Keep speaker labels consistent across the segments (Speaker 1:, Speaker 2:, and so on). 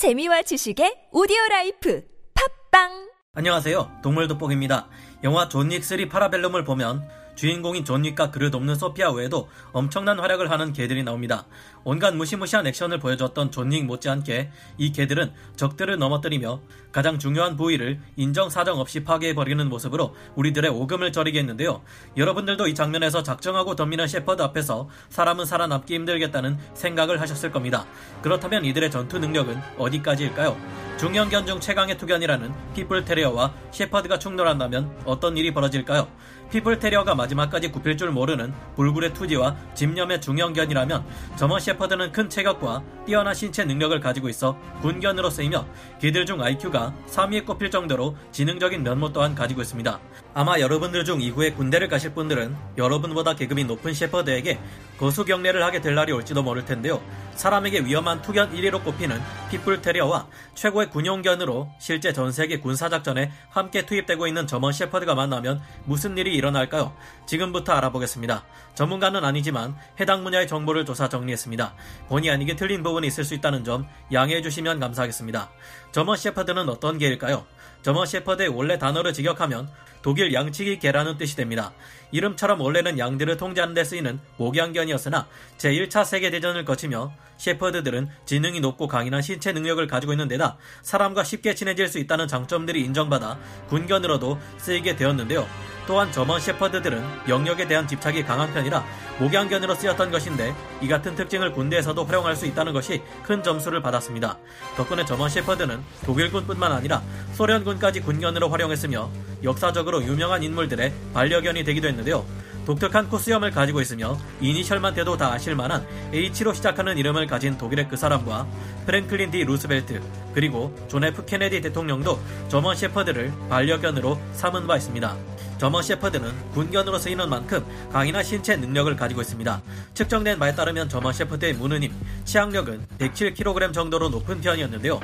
Speaker 1: 재미와 지식의 오디오 라이프 팟빵
Speaker 2: 안녕하세요. 동물 돋보기입니다. 영화 존윅 3 파라벨룸을 보면 주인공인 존 윅과 그를 돕는 소피아 외에도 엄청난 활약을 하는 개들이 나옵니다. 온갖 무시무시한 액션을 보여줬던 존 윅 못지않게 이 개들은 적들을 넘어뜨리며 가장 중요한 부위를 인정사정 없이 파괴해버리는 모습으로 우리들의 오금을 저리게 했는데요. 여러분들도 이 장면에서 작정하고 덤비는 셰퍼드 앞에서 사람은 살아남기 힘들겠다는 생각을 하셨을 겁니다. 그렇다면 이들의 전투 능력은 어디까지일까요? 중형견 중 최강의 투견이라는 핏불 테리어와 셰퍼드가 충돌한다면 어떤 일이 벌어질까요? 핏불 테리어가 마지막까지 굽힐 줄 모르는 불굴의 투지와 집념의 중형견이라면 저먼 셰퍼드는 큰 체격과 뛰어난 신체 능력을 가지고 있어 군견으로 쓰이며 개들 중 IQ가 3위에 꼽힐 정도로 지능적인 면모 또한 가지고 있습니다. 아마 여러분들 중 이후에 군대를 가실 분들은 여러분보다 계급이 높은 셰퍼드에게 거수 경례를 하게 될 날이 올지도 모를 텐데요. 사람에게 위험한 투견 1위로 꼽히는 핏불 테리어와 최고의 군용견으로 실제 전 세계 군사작전에 함께 투입되고 있는 저먼 셰퍼드가 만나면 무슨 일이 일어날까요? 지금부터 알아보겠습니다. 전문가는 아니지만 해당 분야의 정보를 조사 정리했습니다. 본의 아니게 틀린 부분이 있을 수 있다는 점 양해해 주시면 감사하겠습니다. 저먼 셰퍼드는 어떤 개일까요? 저먼 셰퍼드의 원래 단어를 직역하면 독일 양치기 개라는 뜻이 됩니다. 이름처럼 원래는 양들을 통제하는 데 쓰이는 목양견이었으나 제1차 세계대전을 거치며 셰퍼드들은 지능이 높고 강인한 신체 능력을 가지고 있는 데다 사람과 쉽게 친해질 수 있다는 장점들이 인정받아 군견으로도 쓰이게 되었는데요. 또한 저먼 셰퍼드들은 영역에 대한 집착이 강한 편이라 목양견으로 쓰였던 것인데 이 같은 특징을 군대에서도 활용할 수 있다는 것이 큰 점수를 받았습니다. 덕분에 저먼 셰퍼드는 독일군뿐만 아니라 소련군까지 군견으로 활용했으며 역사적으로 유명한 인물들의 반려견이 되기도 했는데요. 독특한 콧수염을 가지고 있으며 이니셜만 대도 다 아실 만한 H로 시작하는 이름을 가진 독일의 그 사람과 프랭클린 디 루스벨트 그리고 존 F 케네디 대통령도 저먼 셰퍼드를 반려견으로 삼은 바 있습니다. 저먼 셰퍼드는 군견으로 쓰이는 만큼 강인한 신체 능력을 가지고 있습니다. 측정된 바에 따르면 저먼 셰퍼드의 무는 힘 치악력은 107kg 정도로 높은 편이었는데요.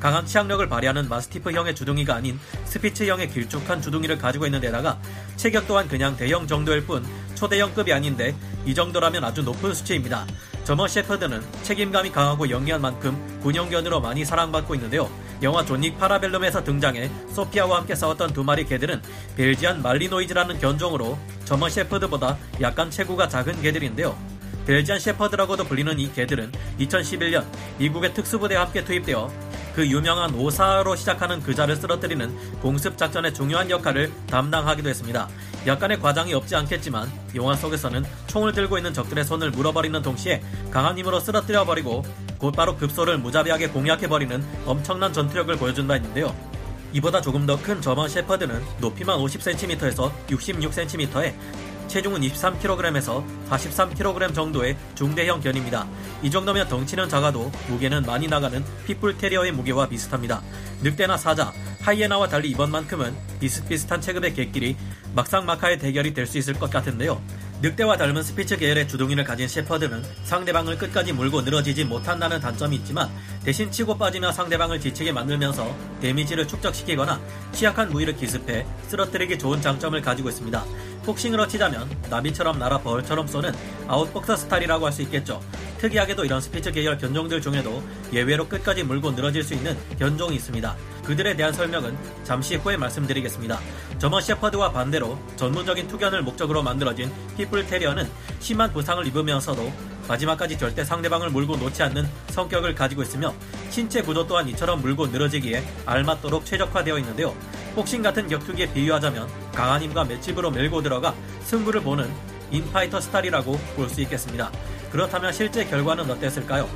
Speaker 2: 강한 치악력을 발휘하는 마스티프형의 주둥이가 아닌 스피츠형의 길쭉한 주둥이를 가지고 있는 데다가 체격 또한 그냥 대형 정도일 뿐 초대형급이 아닌데 이 정도라면 아주 높은 수치입니다. 저먼 셰퍼드는 책임감이 강하고 영리한 만큼 군용견으로 많이 사랑받고 있는데요. 영화 존 윅 파라벨룸에서 등장해 소피아와 함께 싸웠던 두 마리 개들은 벨지안 말리노이즈라는 견종으로 저먼 셰퍼드보다 약간 체구가 작은 개들인데요. 벨지안 셰퍼드라고도 불리는 이 개들은 2011년 미국의 특수부대와 함께 투입되어 그 유명한 오사로 시작하는 그자를 쓰러뜨리는 공습 작전의 중요한 역할을 담당하기도 했습니다. 약간의 과장이 없지 않겠지만 영화 속에서는 총을 들고 있는 적들의 손을 물어버리는 동시에 강한 힘으로 쓰러뜨려 버리고 곧바로 급소를 무자비하게 공략해버리는 엄청난 전투력을 보여준 바 있는데요. 이보다 조금 더 큰 저먼 셰퍼드는 높이만 50cm에서 66cm에 체중은 23kg에서 43kg 정도의 중대형 견입니다. 이 정도면 덩치는 작아도 무게는 많이 나가는 핏불 테리어의 무게와 비슷합니다. 늑대나 사자, 하이에나와 달리 이번만큼은 비슷비슷한 체급의 개끼리 막상막하의 대결이 될 수 있을 것 같은데요. 늑대와 닮은 스피츠 계열의 주둥이를 가진 셰퍼드는 상대방을 끝까지 물고 늘어지지 못한다는 단점이 있지만 대신 치고 빠지며 상대방을 지치게 만들면서 데미지를 축적시키거나 취약한 부위를 기습해 쓰러뜨리기 좋은 장점을 가지고 있습니다. 복싱으로 치자면 나비처럼 날아 벌처럼 쏘는 아웃복서 스타일이라고 할 수 있겠죠. 특이하게도 이런 스피츠 계열 견종들 중에도 예외로 끝까지 물고 늘어질 수 있는 견종이 있습니다. 그들에 대한 설명은 잠시 후에 말씀드리겠습니다. 저먼 셰퍼드와 반대로 전문적인 투견을 목적으로 만들어진 핏불 테리어는 심한 부상을 입으면서도 마지막까지 절대 상대방을 물고 놓지 않는 성격을 가지고 있으며 신체 구조 또한 이처럼 물고 늘어지기에 알맞도록 최적화되어 있는데요. 복싱 같은 격투기에 비유하자면 강한 힘과 맷집으로 밀고 들어가 승부를 보는 인파이터 스타일이라고 볼 수 있겠습니다. 그렇다면 실제 결과는 어땠을까요?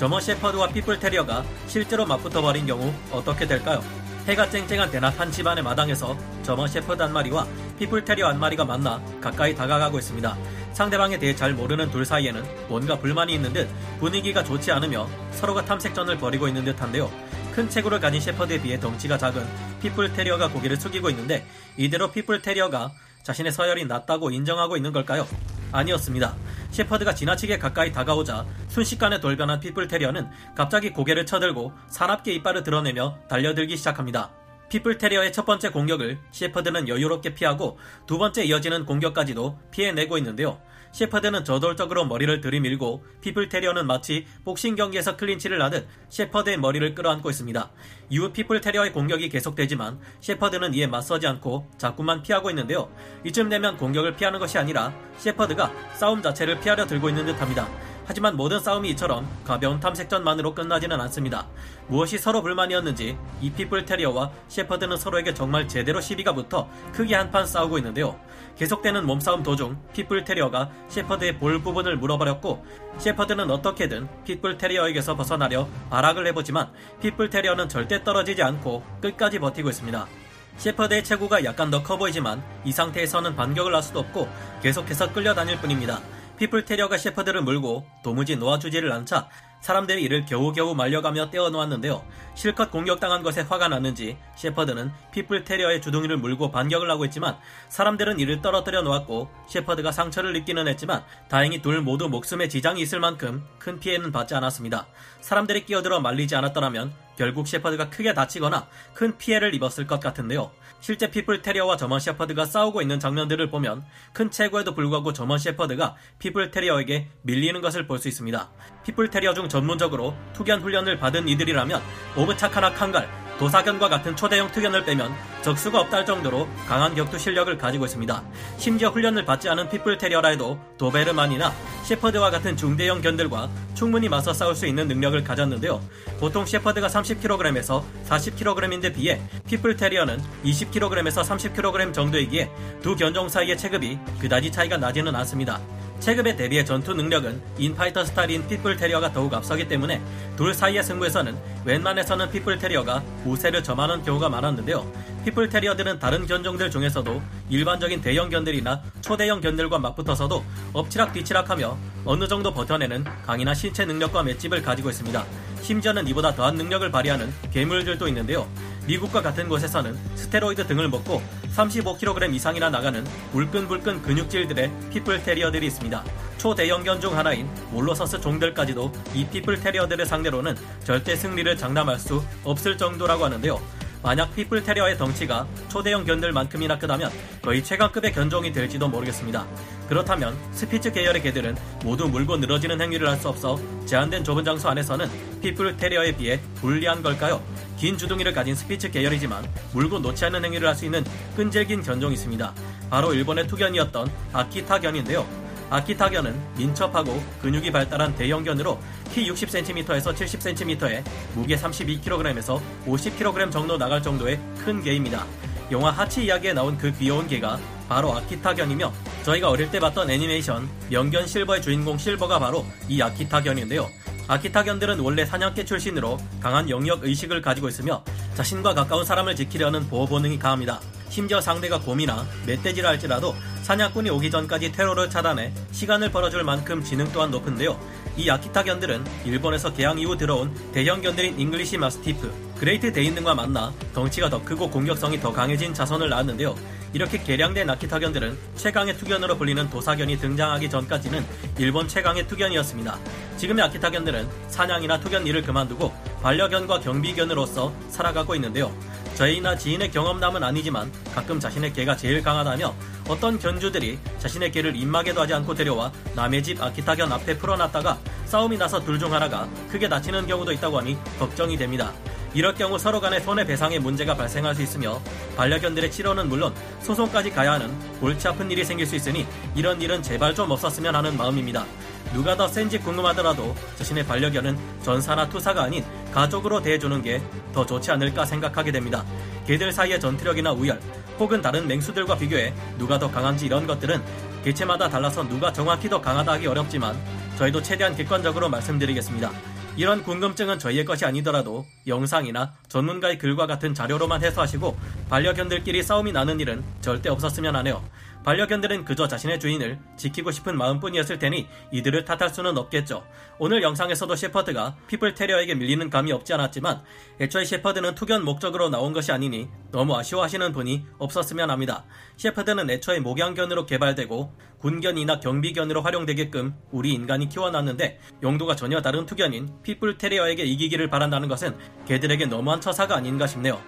Speaker 2: 저먼 셰퍼드와 핏불 테리어가 실제로 맞붙어버린 경우 어떻게 될까요? 해가 쨍쨍한 대낮 한 집안의 마당에서 저먼 셰퍼드 한 마리와 핏불 테리어 한 마리가 만나 가까이 다가가고 있습니다. 상대방에 대해 잘 모르는 둘 사이에는 뭔가 불만이 있는 듯 분위기가 좋지 않으며 서로가 탐색전을 벌이고 있는 듯한데요. 큰 체구를 가진 셰퍼드에 비해 덩치가 작은 핏불 테리어가 고개를 숙이고 있는데 이대로 핏불 테리어가 자신의 서열이 낮다고 인정하고 있는 걸까요? 아니었습니다. 셰퍼드가 지나치게 가까이 다가오자 순식간에 돌변한 핏불 테리어는 갑자기 고개를 쳐들고 사납게 이빨을 드러내며 달려들기 시작합니다. 핏불 테리어의 첫 번째 공격을 셰퍼드는 여유롭게 피하고 두 번째 이어지는 공격까지도 피해내고 있는데요. 셰퍼드는 저돌적으로 머리를 들이밀고 핏불 테리어는 마치 복싱 경기에서 클린치를 하듯 셰퍼드의 머리를 끌어안고 있습니다. 이후 핏불 테리어의 공격이 계속되지만 셰퍼드는 이에 맞서지 않고 자꾸만 피하고 있는데요. 이쯤 되면 공격을 피하는 것이 아니라 셰퍼드가 싸움 자체를 피하려 들고 있는 듯합니다. 하지만 모든 싸움이 이처럼 가벼운 탐색전만으로 끝나지는 않습니다. 무엇이 서로 불만이었는지 이 핏불 테리어와 셰퍼드는 서로에게 정말 제대로 시비가 붙어 크게 한판 싸우고 있는데요. 계속되는 몸싸움 도중 핏불 테리어가 셰퍼드의 볼 부분을 물어버렸고 셰퍼드는 어떻게든 핏불 테리어에게서 벗어나려 발악을 해보지만 핏불 테리어는 절대 떨어지지 않고 끝까지 버티고 있습니다. 셰퍼드의 체구가 약간 더 커 보이지만 이 상태에서는 반격을 할 수도 없고 계속해서 끌려다닐 뿐입니다. 핏불 테리어가 셰퍼드를 물고 도무지 놓아주지를 않자 사람들이 이를 겨우겨우 말려가며 떼어놓았는데요. 실컷 공격당한 것에 화가 났는지 셰퍼드는 핏불 테리어의 주둥이를 물고 반격을 하고 있지만 사람들은 이를 떨어뜨려 놓았고 셰퍼드가 상처를 입기는 했지만 다행히 둘 모두 목숨에 지장이 있을 만큼 큰 피해는 받지 않았습니다. 사람들이 끼어들어 말리지 않았더라면 결국 셰퍼드가 크게 다치거나 큰 피해를 입었을 것 같은데요. 실제 핏불 테리어와 저먼 셰퍼드가 싸우고 있는 장면들을 보면 큰 체구에도 불구하고 저먼 셰퍼드가 핏불 테리어에게 밀리는 것을 볼 수 있습니다. 핏불 테리어 중 전문적으로 투견 훈련을 받은 이들이라면 오브차카나 칸갈, 도사견과 같은 초대형 투견을 빼면 적수가 없다 할 정도로 강한 격투 실력을 가지고 있습니다. 심지어 훈련을 받지 않은 핏불 테리어라 해도 도베르만이나 셰퍼드와 같은 중대형 견들과 충분히 맞서 싸울 수 있는 능력을 가졌는데요. 보통 셰퍼드가 30kg에서 40kg인데 비해 핏불 테리어는 20kg에서 30kg 정도이기에 두 견종 사이의 체급이 그다지 차이가 나지는 않습니다. 체급에 대비해 전투 능력은 인파이터 스타일인 핏불 테리어가 더욱 앞서기 때문에 둘 사이의 승부에서는 웬만해서는 핏불 테리어가 우세를 점하는 경우가 많았는데요. 핏불 테리어들은 다른 견종들 중에서도 일반적인 대형 견들이나 초대형 견들과 맞붙어서도 엎치락 뒤치락하며 어느 정도 버텨내는 강인한 신체 능력과 맷집을 가지고 있습니다. 심지어는 이보다 더한 능력을 발휘하는 괴물들도 있는데요. 미국과 같은 곳에서는 스테로이드 등을 먹고 35kg 이상이나 나가는 불끈불끈 근육질들의 핏불 테리어들이 있습니다. 초대형견 중 하나인 몰로서스 종들까지도 이 핏불 테리어들을 상대로는 절대 승리를 장담할 수 없을 정도라고 하는데요. 만약 핏불 테리어의 덩치가 초대형 견들만큼이나 크다면 거의 최강급의 견종이 될지도 모르겠습니다. 그렇다면 스피츠 계열의 개들은 모두 물고 늘어지는 행위를 할 수 없어 제한된 좁은 장소 안에서는 핏불 테리어에 비해 불리한 걸까요? 긴 주둥이를 가진 스피츠 계열이지만 물고 놓지 않는 행위를 할 수 있는 끈질긴 견종이 있습니다. 바로 일본의 투견이었던 아키타견인데요. 아키타견은 민첩하고 근육이 발달한 대형견으로 키 60cm에서 70cm에 무게 32kg에서 50kg 정도 나갈 정도의 큰 개입니다. 영화 하치 이야기에 나온 그 귀여운 개가 바로 아키타견이며 저희가 어릴 때 봤던 애니메이션 명견 실버의 주인공 실버가 바로 이 아키타견인데요. 아키타견들은 원래 사냥개 출신으로 강한 영역 의식을 가지고 있으며 자신과 가까운 사람을 지키려는 보호 본능이 강합니다. 심지어 상대가 곰이나 멧돼지라 할지라도 사냥꾼이 오기 전까지 테러를 차단해 시간을 벌어줄 만큼 지능 또한 높은데요. 이 아키타견들은 일본에서 개항 이후 들어온 대형견들인 잉글리시 마스티프, 그레이트 데인 등과 만나 덩치가 더 크고 공격성이 더 강해진 자손을 낳았는데요. 이렇게 개량된 아키타견들은 최강의 투견으로 불리는 도사견이 등장하기 전까지는 일본 최강의 투견이었습니다. 지금의 아키타견들은 사냥이나 투견 일을 그만두고 반려견과 경비견으로서 살아가고 있는데요. 저희나 지인의 경험담은 아니지만 가끔 자신의 개가 제일 강하다며 어떤 견주들이 자신의 개를 입마개도 하지 않고 데려와 남의 집 아키타견 앞에 풀어놨다가 싸움이 나서 둘 중 하나가 크게 다치는 경우도 있다고 하니 걱정이 됩니다. 이럴 경우 서로 간의 손해배상에 문제가 발생할 수 있으며 반려견들의 치료는 물론 소송까지 가야 하는 골치 아픈 일이 생길 수 있으니 이런 일은 제발 좀 없었으면 하는 마음입니다. 누가 더 센지 궁금하더라도 자신의 반려견은 전사나 투사가 아닌 가족으로 대해주는 게 더 좋지 않을까 생각하게 됩니다. 개들 사이의 전투력이나 우열, 혹은 다른 맹수들과 비교해 누가 더 강한지 이런 것들은 개체마다 달라서 누가 정확히 더 강하다 하기 어렵지만 저희도 최대한 객관적으로 말씀드리겠습니다. 이런 궁금증은 저희의 것이 아니더라도 영상이나 전문가의 글과 같은 자료로만 해소하시고 반려견들끼리 싸움이 나는 일은 절대 없었으면 하네요. 반려견들은 그저 자신의 주인을 지키고 싶은 마음뿐이었을 테니 이들을 탓할 수는 없겠죠. 오늘 영상에서도 셰퍼드가 핏불 테리어에게 밀리는 감이 없지 않았지만 애초에 셰퍼드는 투견 목적으로 나온 것이 아니니 너무 아쉬워하시는 분이 없었으면 합니다. 셰퍼드는 애초에 목양견으로 개발되고 군견이나 경비견으로 활용되게끔 우리 인간이 키워놨는데 용도가 전혀 다른 투견인 핏불 테리어에게 이기기를 바란다는 것은 개들에게 너무한 처사가 아닌가 싶네요.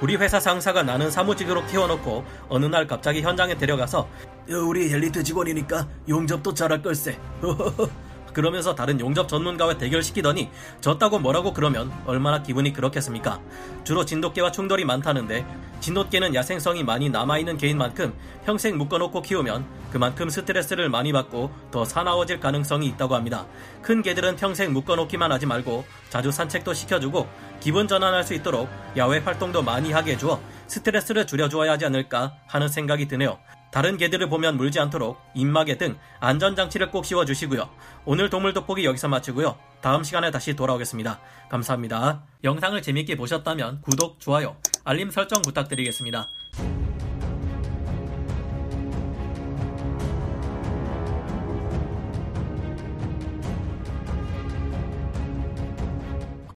Speaker 2: 우리 회사 상사가 나는 사무직으로 키워놓고 어느 날 갑자기 현장에 데려가서 우리 엘리트 직원이니까 용접도 잘할 걸세. 그러면서 다른 용접 전문가와 대결시키더니 졌다고 뭐라고 그러면 얼마나 기분이 그렇겠습니까? 주로 진돗개와 충돌이 많다는데 진돗개는 야생성이 많이 남아있는 개인 만큼 평생 묶어놓고 키우면 그만큼 스트레스를 많이 받고 더 사나워질 가능성이 있다고 합니다. 큰 개들은 평생 묶어놓기만 하지 말고 자주 산책도 시켜주고 기분 전환할 수 있도록 야외 활동도 많이 하게 해주어 스트레스를 줄여주어야 하지 않을까 하는 생각이 드네요. 다른 개들을 보면 물지 않도록 입마개 등 안전장치를 꼭 씌워주시고요. 오늘 동물 돋보기 여기서 마치고요. 다음 시간에 다시 돌아오겠습니다. 감사합니다. 영상을 재밌게 보셨다면 구독, 좋아요, 알림 설정 부탁드리겠습니다.